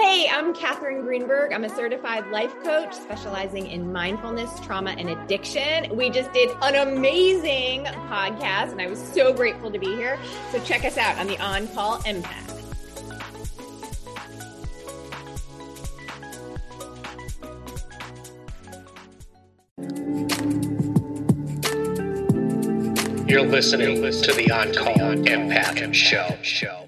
Hey, I'm Kathryn Greenberg. I'm a certified life coach specializing in mindfulness, trauma, and addiction. We just did an amazing podcast, and I was so grateful to be here. So check us out on the On Call Empath. You're listening to the On Call Empath Show.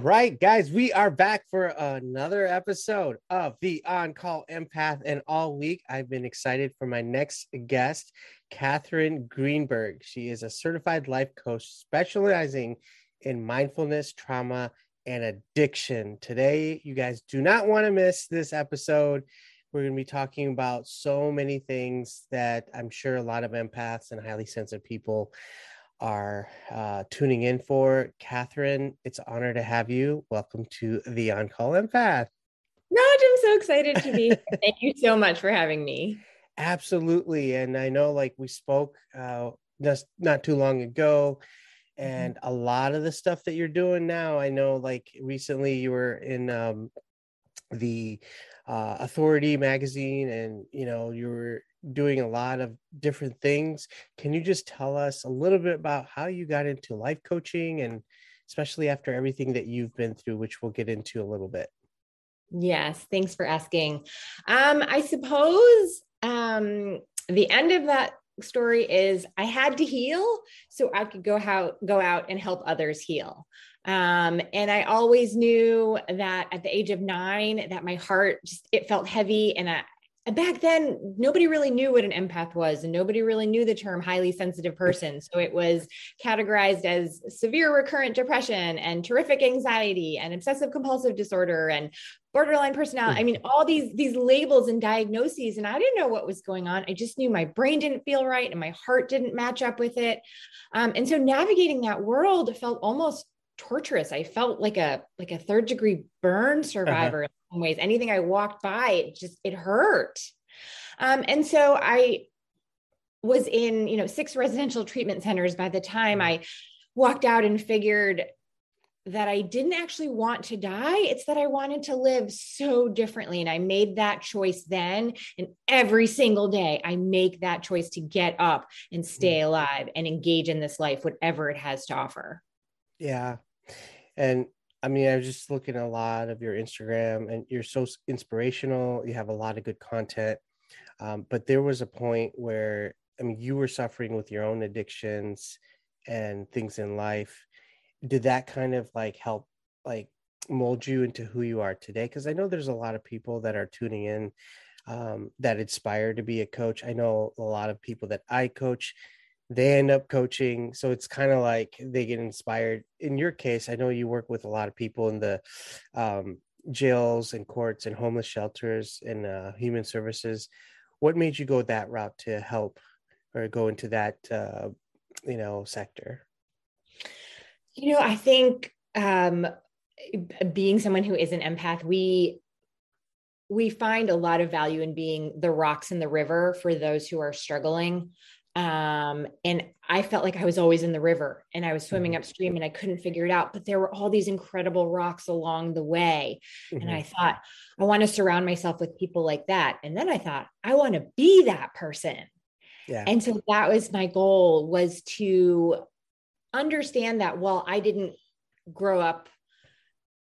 Right, guys, we are back for another episode of the On Call Empath. And all week, I've been excited for my next guest, Kathryn Greenberg. She is a certified life coach specializing in mindfulness, trauma, and addiction. Today, you guys do not want to miss this episode. We're going to be talking about so many things that I'm sure a lot of empaths and highly sensitive people are uh, tuning in for. Kathryn, it's an honor to have you. Welcome to the On Call Empath. Raj, I'm so excited to be here. Thank you so much for having me. Absolutely. And I know, like, we spoke uh, just not too long ago. And mm-hmm. a lot of the stuff that you're doing now, I know, like, recently you were in um, the uh, Authority magazine, and you know you were doing a lot of different things. Can you just tell us a little bit about how you got into life coaching, and especially after everything that you've been through, which we'll get into a little bit? Yes, thanks for asking. Um, I suppose um, the end of that story is I had to heal so I could go out go out and help others heal. Um, and I always knew that at the age of nine, that my heart just it felt heavy. And I, back then, nobody really knew what an empath was, and nobody really knew the term highly sensitive person. So it was categorized as severe recurrent depression and terrific anxiety and obsessive compulsive disorder and borderline personality. I mean, all these these labels and diagnoses, and I didn't know what was going on. I just knew my brain didn't feel right and my heart didn't match up with it. Um, and so navigating that world felt almost torturous. I felt like a like a third degree burn uh-huh. survivor uh-huh. in some ways. Anything I walked by, it just it hurt. Um, and so I was in, you know, six residential treatment centers by the time I walked out and figured that I didn't actually want to die. It's that I wanted to live so differently. And I made that choice then. And every single day, I make that choice to get up and stay mm. alive and engage in this life, whatever it has to offer. Yeah. And I mean, I was just looking a lot of your Instagram and you're so inspirational. You have a lot of good content. Um, but there was a point where, I mean, you were suffering with your own addictions and things in life. Did that kind of like help, like, mold you into who you are today? Because I know there's a lot of people that are tuning in um, that aspire to be a coach. I know a lot of people that I coach they end up coaching so it's kind of like they get inspired. In your case i know you work with a lot of people in the um, jails and courts and homeless shelters and uh, human services. What made you go that route to help or go into that uh, you know sector? You know i think um, being someone who is an empath we we find a lot of value in being the rocks in the river for those who are struggling um, and I felt like I was always in the river and I was swimming mm-hmm. upstream and I couldn't figure it out. But there were all these incredible rocks along the way. Mm-hmm. And I thought, I want to surround myself with people like that. And then I thought, I want to be that person. Yeah. And so that was my goal was to understand that while I didn't grow up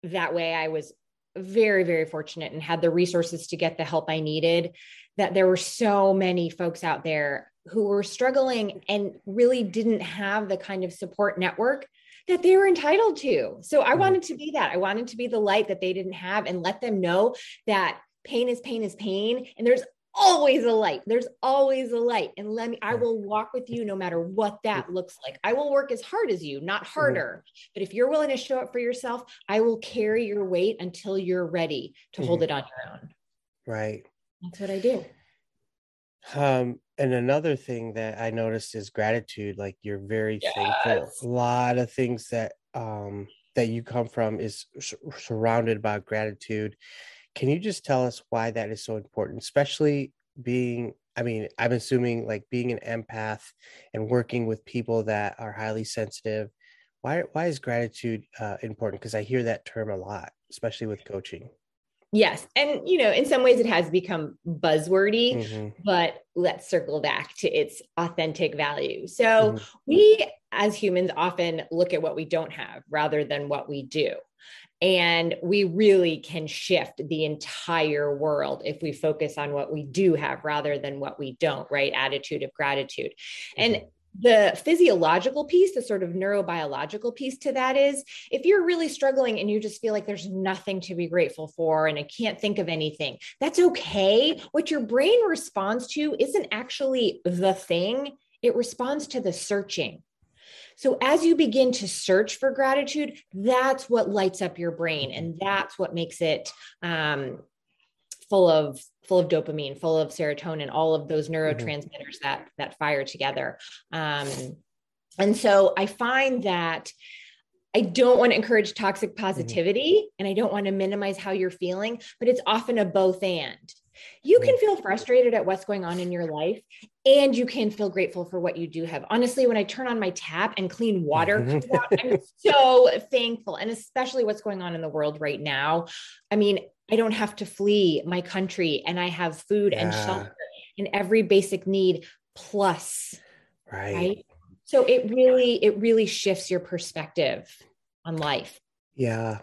that way, I was very, very fortunate and had the resources to get the help I needed, that there were so many folks out there who were struggling and really didn't have the kind of support network that they were entitled to. So I mm-hmm. wanted to be that. I wanted to be the light that they didn't have and let them know that pain is pain is pain and there's always a light. There's always a light. And let me, I will walk with you no matter what that looks like. I will work as hard as you, not mm-hmm. harder. Mm-hmm. But if you're willing to show up for yourself, I will carry your weight until you're ready to mm-hmm. hold it on your own. Right. That's what I do. Um, and another thing that I noticed is gratitude. Like you're very yes. thankful. A lot of things that um that you come from is surrounded by gratitude. Can you just tell us why that is so important, especially being I mean, I'm assuming like being an empath and working with people that are highly sensitive. Why why is gratitude uh, important? Because I hear that term a lot. especially with coaching. Yes. And, you know, in some ways it has become buzzwordy, mm-hmm. but let's circle back to its authentic value. So mm-hmm. we as humans often look at what we don't have rather than what we do. And we really can shift the entire world if we focus on what we do have rather than what we don't, right? Attitude of gratitude. Mm-hmm. And the physiological piece, the sort of neurobiological piece to that is if you're really struggling and you just feel like there's nothing to be grateful for and I can't think of anything, that's okay. What your brain responds to isn't actually the thing, it responds to the searching. So as you begin to search for gratitude, that's what lights up your brain and that's what makes it um, full of full of dopamine, full of serotonin, all of those mm-hmm. neurotransmitters mm-hmm. that that fire together. Um, and so I find that I don't want to encourage toxic mm-hmm. positivity mm-hmm. and I don't want to minimize how you're feeling, but it's often a both and. You can mm-hmm. feel frustrated at what's going on in your life and you can feel grateful for what you do have. Honestly, when I turn on my tap and clean water comes out, I'm so thankful. And especially what's going on in the world right now. I mean, I don't have to flee my country and I have food yeah. and shelter and every basic need plus. Right. right. So it really, it really shifts your perspective on life. Yeah.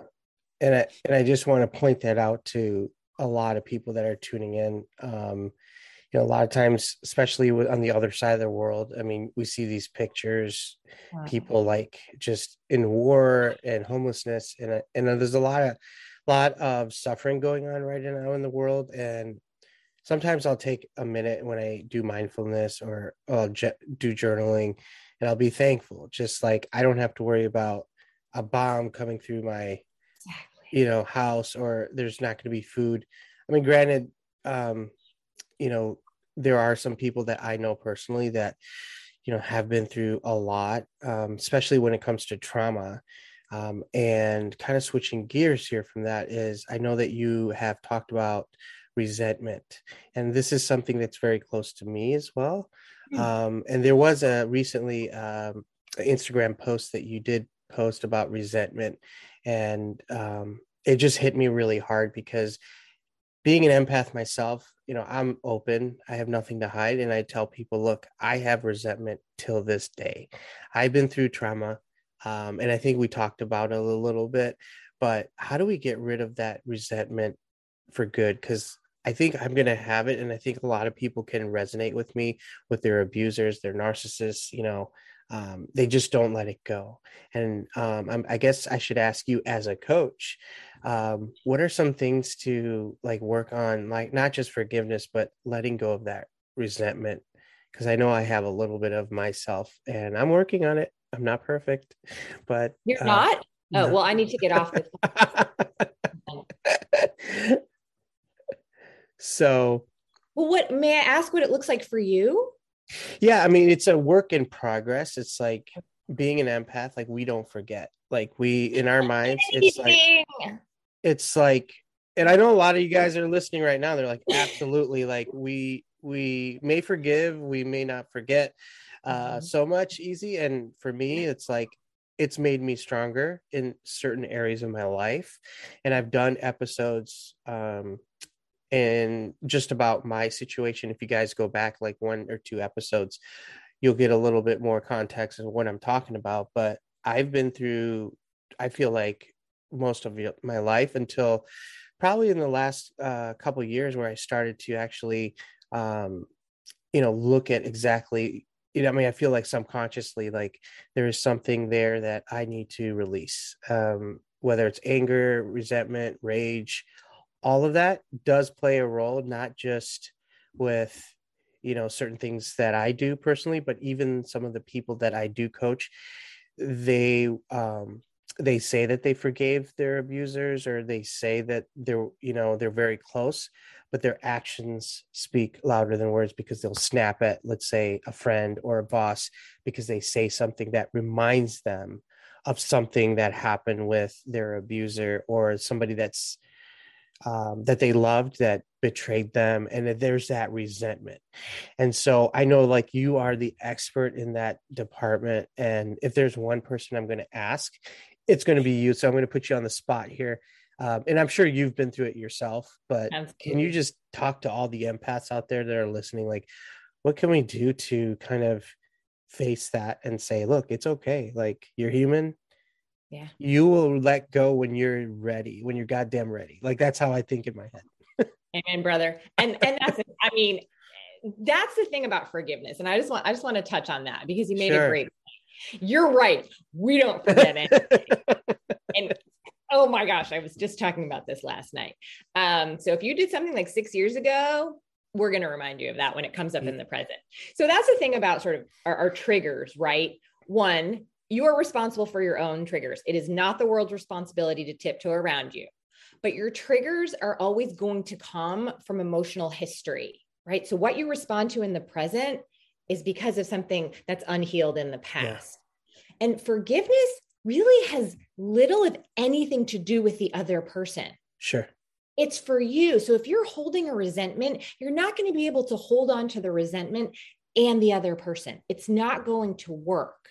And I, and I just want to point that out to a lot of people that are tuning in. Um, you know, a lot of times, especially on the other side of the world, I mean, we see these pictures, wow. people like just in war and homelessness, and and there's a lot of lot of suffering going on right now in the world and sometimes i'll take a minute when i do mindfulness or i'll do journaling and i'll be thankful. Just like i don't have to worry about a bomb coming through my exactly. you know house or there's not going to be food. I mean granted um you know there are some people that i know personally that you know have been through a lot um, especially when it comes to trauma um, and kind of switching gears here from that is I know that you have talked about resentment, and this is something that's very close to me as well. Mm. Um, and there was a recently um, Instagram post that you did post about resentment, and um, it just hit me really hard because being an empath myself, you know, I'm open. I have nothing to hide. And I tell people, look, I have resentment till this day. I've been through trauma um, and I think we talked about it a little bit. But how do we get rid of that resentment for good? Because I think I'm going to have it. And I think a lot of people can resonate with me with their abusers, their narcissists, you know, um, they just don't let it go. And um, i guess I should ask you as a coach, um, what are some things to like work on, like not just forgiveness, but letting go of that resentment? Because I know I have a little bit of myself and I'm working on it. I'm not perfect, but you're uh, not. Oh no. well, I need to get off this. so, well, what may I ask? What it looks like for you? Yeah, I mean, it's a work in progress. It's like being an empath. Like we don't forget. Like we in our minds, it's like it's like, and I know a lot of you guys are listening right now. They're like, absolutely. Like we we may forgive, we may not forget uh, mm-hmm. so much easy. And for me, it's like it's made me stronger in certain areas of my life. And I've done episodes um, and just about my situation. If you guys go back like one or two episodes, you'll get a little bit more context of what I'm talking about. But I've been through, I feel like most of my life until probably in the last uh, couple years where I started to actually, um, you know, look at exactly you know, I mean, I feel like subconsciously, like there is something there that I need to release. Um, whether it's anger, resentment, rage, all of that does play a role, not just with, you know, certain things that I do personally, but even some of the people that I do coach, they, um, they say that they forgave their abusers or they say that they're you know they're very close but their actions speak louder than words because they'll snap at let's say a friend or a boss because they say something that reminds them of something that happened with their abuser or somebody that's um, that they loved that betrayed them and there's that resentment. And so i know like you are the expert in that department and if there's one person i'm going to ask it's going to be you so i'm going to put you on the spot here um, and i'm sure you've been through it yourself but Absolutely. can you just talk to all the empaths out there that are listening like what can we do to kind of face that and say look it's okay like you're human Yeah. you will let go when you're ready when you're goddamn ready like that's how i think in my head Amen, brother. And and that's I mean, that's the thing about forgiveness. And I just want I just want to touch on that because you made Sure. a great. You're right. We don't forget it. and oh my gosh, I was just talking about this last night. Um, so if you did something like six years ago, we're going to remind you of that when it comes up in the present. So that's the thing about sort of our, our triggers, right? One, you are responsible for your own triggers. It is not the world's responsibility to tiptoe around you, but your triggers are always going to come from emotional history, right? So what you respond to in the present is because of something that's unhealed in the past. And forgiveness really has little, if anything, to do with the other person. sure It's for you. So if you're holding a resentment, you're not going to be able to hold on to the resentment and the other person. It's not going to work.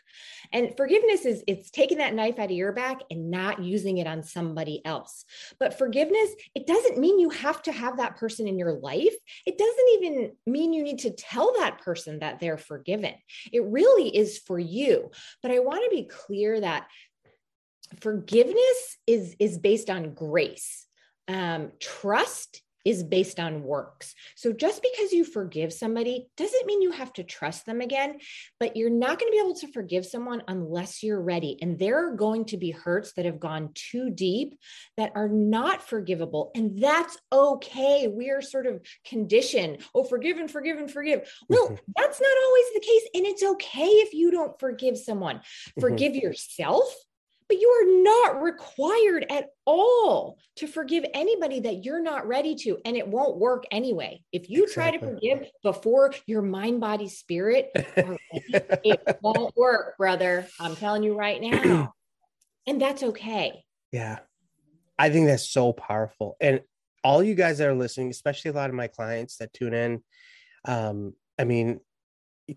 And forgiveness is it's taking that knife out of your back and not using it on somebody else. But forgiveness, it doesn't mean you have to have that person in your life. It doesn't even mean you need to tell that person that they're forgiven. It really is for you. But I want to be clear that forgiveness is is based on grace. Um, trust is based on works. So just because you forgive somebody doesn't mean you have to trust them again, but you're not going to be able to forgive someone unless you're ready. And there are going to be hurts that have gone too deep that are not forgivable. And that's okay. We are sort of conditioned, oh, forgive and forgive and forgive. Well, that's not always the case. And it's okay if you don't forgive someone. Mhm. Forgive yourself but you are not required at all to forgive anybody that you're not ready to and it won't work anyway. If you try to forgive before your mind body spirit ready, it won't work brother. I'm telling you right now. And that's okay. Yeah. I think that's so powerful. And all you guys that are listening, especially a lot of my clients that tune in, um, I mean,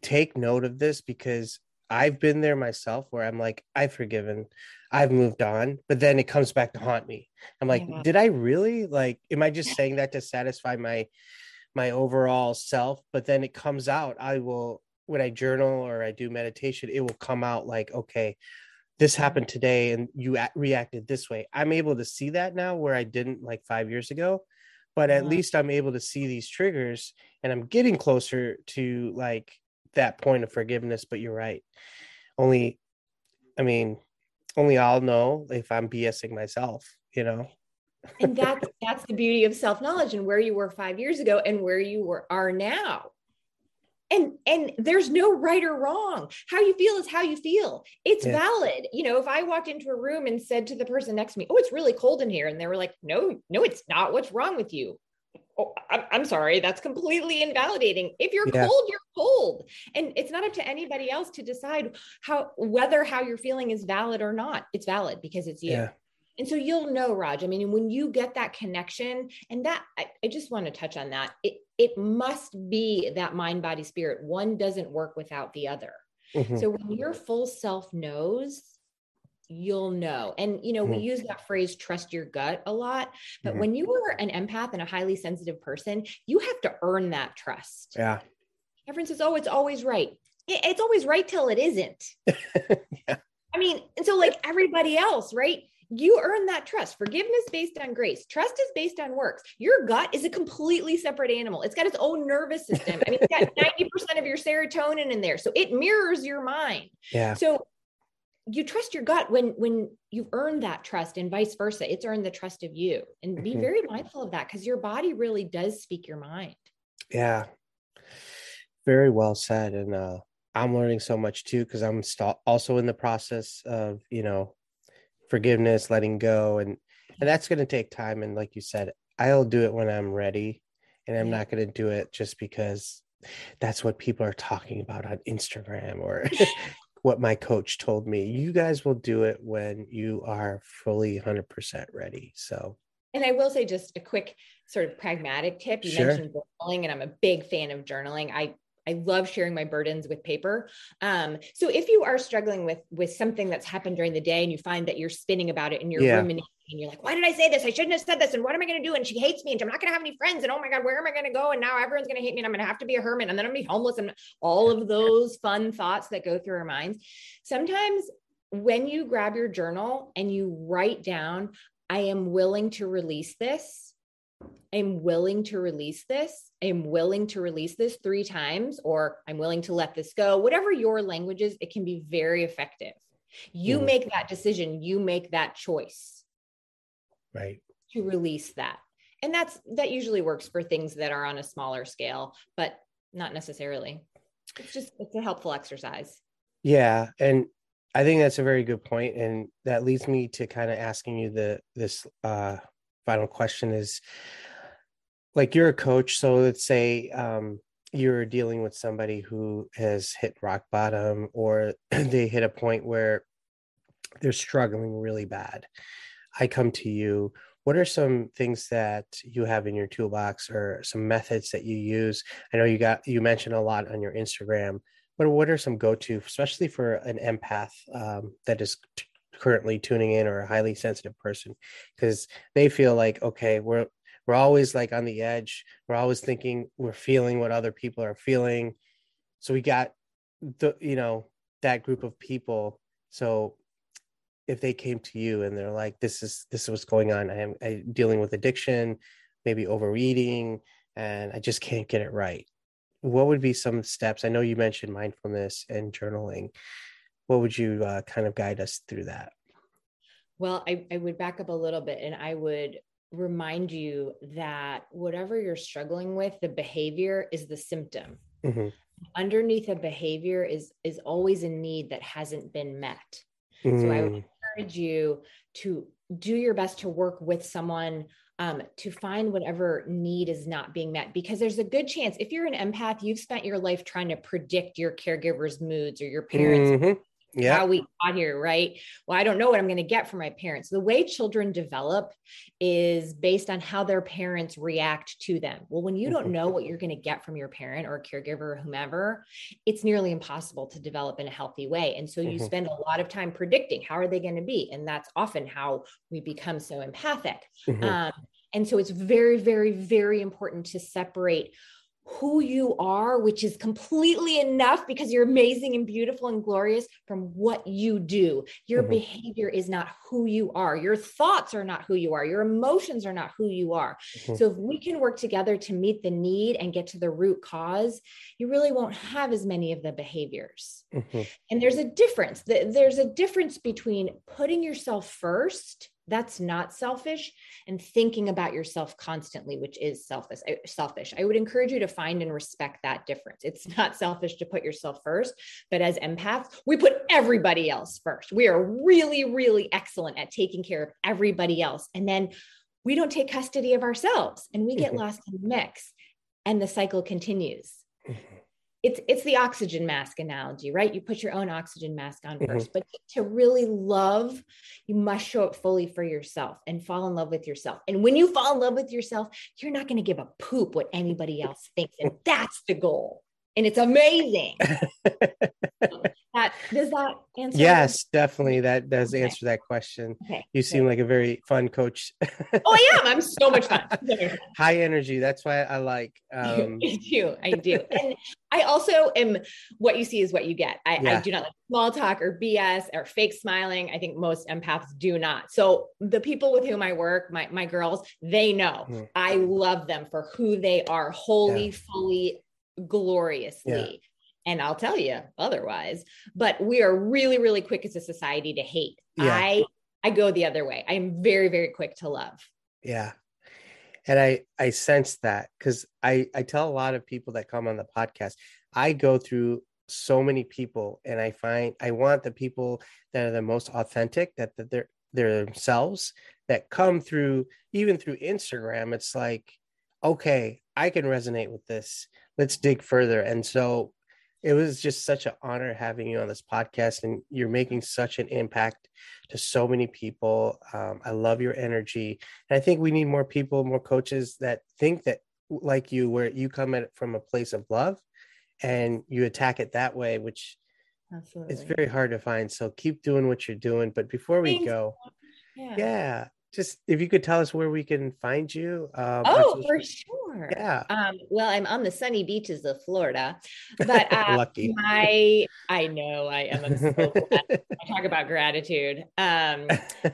take note of this because I've been there myself where I'm like, I've forgiven, I've moved on, but then it comes back to haunt me. I'm like, Yeah. did I really like am I just saying that to satisfy my my overall self? But then it comes out, I will when I journal or I do meditation, it will come out like, okay, this happened today and you reacted this way. I'm able to see that now where I didn't like five years ago, but at Yeah. least I'm able to see these triggers and I'm getting closer to like that point of forgiveness. But you're right. Only, I mean, only I'll know if I'm BSing myself, you know? and that's that's the beauty of self-knowledge and where you were five years ago and where you were are now and and there's no right or wrong how you feel is how you feel it's Yeah. valid you know if i walked into a room and said to the person next to me oh it's really cold in here and they were like no no it's not what's wrong with you oh i'm, I'm sorry that's completely invalidating if you're Yeah. cold you're cold and it's not up to anybody else to decide how whether how you're feeling is valid or not it's valid because it's you Yeah. and so you'll know, Raj. I mean, when you get that connection, and that I, I just want to touch on that. It it must be that mind, body, spirit. One doesn't work without the other. Mhm. So when your full self knows, you'll know. And you know, we Mhm. use that phrase trust your gut a lot, but Mhm. when you are an empath and a highly sensitive person, you have to earn that trust. Yeah. Everyone says, "Oh, it's always right." It's always right till it isn't. Yeah. I mean, and so like everybody else, right? You earn that trust. Forgiveness based on grace. Trust is based on works. Your gut is a completely separate animal. It's got its own nervous system. I mean, it's got 90% of your serotonin in there. So it mirrors your mind. Yeah. So you trust your gut when when you've earned that trust and vice versa. It's earned the trust of you. And be Mhm. very mindful of that because your body really does speak your mind. Yeah. Very well said. And uh I'm learning so much too because I'm st- also in the process of, you know, forgiveness, letting go and and that's going to take time and like you said, I'll do it when I'm ready and I'm Yeah. not going to do it just because that's what people are talking about on Instagram or what my coach told me. You guys will do it when you are fully 100% ready. So, And I will say just a quick sort of pragmatic tip. You Sure. mentioned journaling, and I'm a big fan of journaling. I I love sharing my burdens with paper. Um, so if you are struggling with with something that's happened during the day and you find that you're spinning about it and you're Yeah. ruminating and you're like, why did I say this? I shouldn't have said this. And what am I going to do? And she hates me and I'm not going to have any friends. And oh my God, where am I going to go? And now everyone's going to hate me and I'm going to have to be a hermit and then I'm going to be homeless and all of those fun thoughts that go through our minds. Sometimes when you grab your journal and you write down, I am willing to release this. I'm willing to release this. I'm willing to release this three times, or I'm willing to let this go. Whatever your language is, it can be very effective. You mm. make that decision, you make that choice. Right. To release that. And that's that usually works for things that are on a smaller scale, but not necessarily. It's just it's a helpful exercise. Yeah, and I think that's a very good point, and that leads me to kind of asking you the this uh, final question is, like you're a coach, so let's say um, you're dealing with somebody who has hit rock bottom, or they hit a point where they're struggling really bad. I come to you. What are some things that you have in your toolbox, or some methods that you use? I know you got you mentioned a lot on your Instagram but what are some go to, especially for an empath um, that is t- currently tuning in or a highly sensitive person, because they feel like okay, we're we're always like on the edge. We're always thinking we're feeling what other people are feeling. So we got the you know that group of people. So if they came to you and they're like, this is this is what's going on. I am I, dealing with addiction, maybe overeating, and I just can't get it right what would be some steps? I know you mentioned mindfulness and journaling. What would you uh, kind of guide us through that? Well, I, I would back up a little bit and I would remind you that whatever you're struggling with, the behavior is the symptom. Mm-hmm. Underneath a behavior is is always a need that hasn't been met. So I would mm. Encourage you to do your best to work with someone um, to find whatever need is not being met because there's a good chance if you're an empath you've spent your life trying to predict your caregiver's moods or your parents mm-hmm. Yeah. how we got here right? Well i don't know what i'm going to get from my parents. The way children develop is based on how their parents react to them. Well when you don't mm-hmm. know what you're going to get from your parent or caregiver or whomever it's nearly impossible to develop in a healthy way. And so you mm-hmm. spend a lot of time predicting how are they going to be? And that's often how we become so empathic. Mm-hmm. um, and so it's very, very, very important to separate who you are, which is completely enough because you're amazing and beautiful and glorious from what you do. Your mm-hmm. behavior is not who you are. Your thoughts are not who you are. Your emotions are not who you are. Mm-hmm. So if we can work together to meet the need and get to the root cause, you really won't have as many of the behaviors. Mm-hmm. And there's a difference. There's a difference between putting yourself first that's not selfish and thinking about yourself constantly which is selfish selfish. I would encourage you to find and respect that difference. It's not selfish to put yourself first but as empaths we put everybody else first. We are really really excellent at taking care of everybody else and then we don't take custody of ourselves and we get mm-hmm. lost in the mix and the cycle continues. Mm-hmm it's it's the oxygen mask analogy right? You put your own oxygen mask on 1st mm-hmm. but to really love you must show up fully for yourself and fall in love with yourself. And when you fall in love with yourself you're not going to give a poop what anybody else thinks and that's the goal and it's amazing. That does that answer yes definitely. That does okay. answer that question. Okay. you seem okay. like a very fun coach. Oh i am. I'm so much fun. High energy. That's why i like um i do. I do. And i also am what you see is what you get. I, yeah. I do not like small talk or bs or fake smiling. I think most empaths do not. So the people with whom i work my, my girls they know. Mm. i love them for who they are. Wholly yeah. fully gloriously yeah and I'll tell you otherwise. But we are really, really quick as a society to hate. Yeah. I I go the other way. I am very, very quick to love. Yeah. And I I sense that because I I tell a lot of people that come on the podcast, I go through so many people and I find I want the people that are the most authentic, that, that they're they're themselves that come through even through Instagram. It's like, okay, I can resonate with this. Let's dig further. And so it was just such an honor having you on this podcast and you're making such an impact to so many people um, i love your energy and i think we need more people more coaches that think that like you where you come at it from a place of love and you attack it that way which Absolutely. it's very hard to find so keep doing what you're doing but before we Thanks. go yeah. yeah just if you could tell us where we can find you. Um, oh, for sure. Yeah. Um, well, I'm on the sunny beaches of Florida, but uh, lucky. My, I know I am. So I talk about gratitude. Um,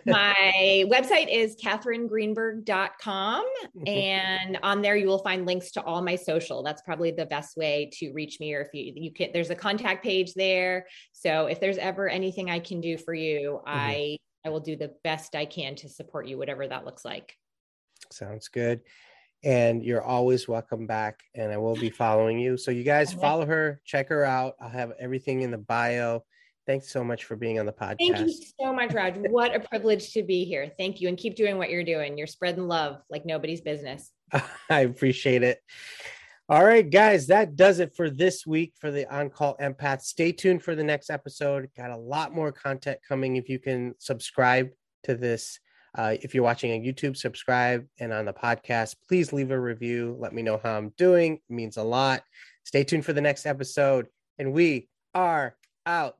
my website is kathryngreenberg.com, and on there you will find links to all my social. That's probably the best way to reach me. Or if you you can, there's a contact page there. So if there's ever anything I can do for you, mm-hmm. I I will do the best I can to support you, whatever that looks like. Sounds good. And you're always welcome back. And I will be following you. So you guys follow her, check her out. I'll have everything in the bio. Thanks so much for being on the podcast. Thank you so much, Raj. what a privilege to be here. Thank you. And keep doing what you're doing. You're spreading love like nobody's business. I appreciate it. All right, guys, that does it for this week for the On Call Empath. Stay tuned for the next episode. Got a lot more content coming. If you can subscribe to this, uh, if you're watching on YouTube, subscribe. And on the podcast, please leave a review. Let me know how I'm doing. It means a lot. Stay tuned for the next episode. And we are out.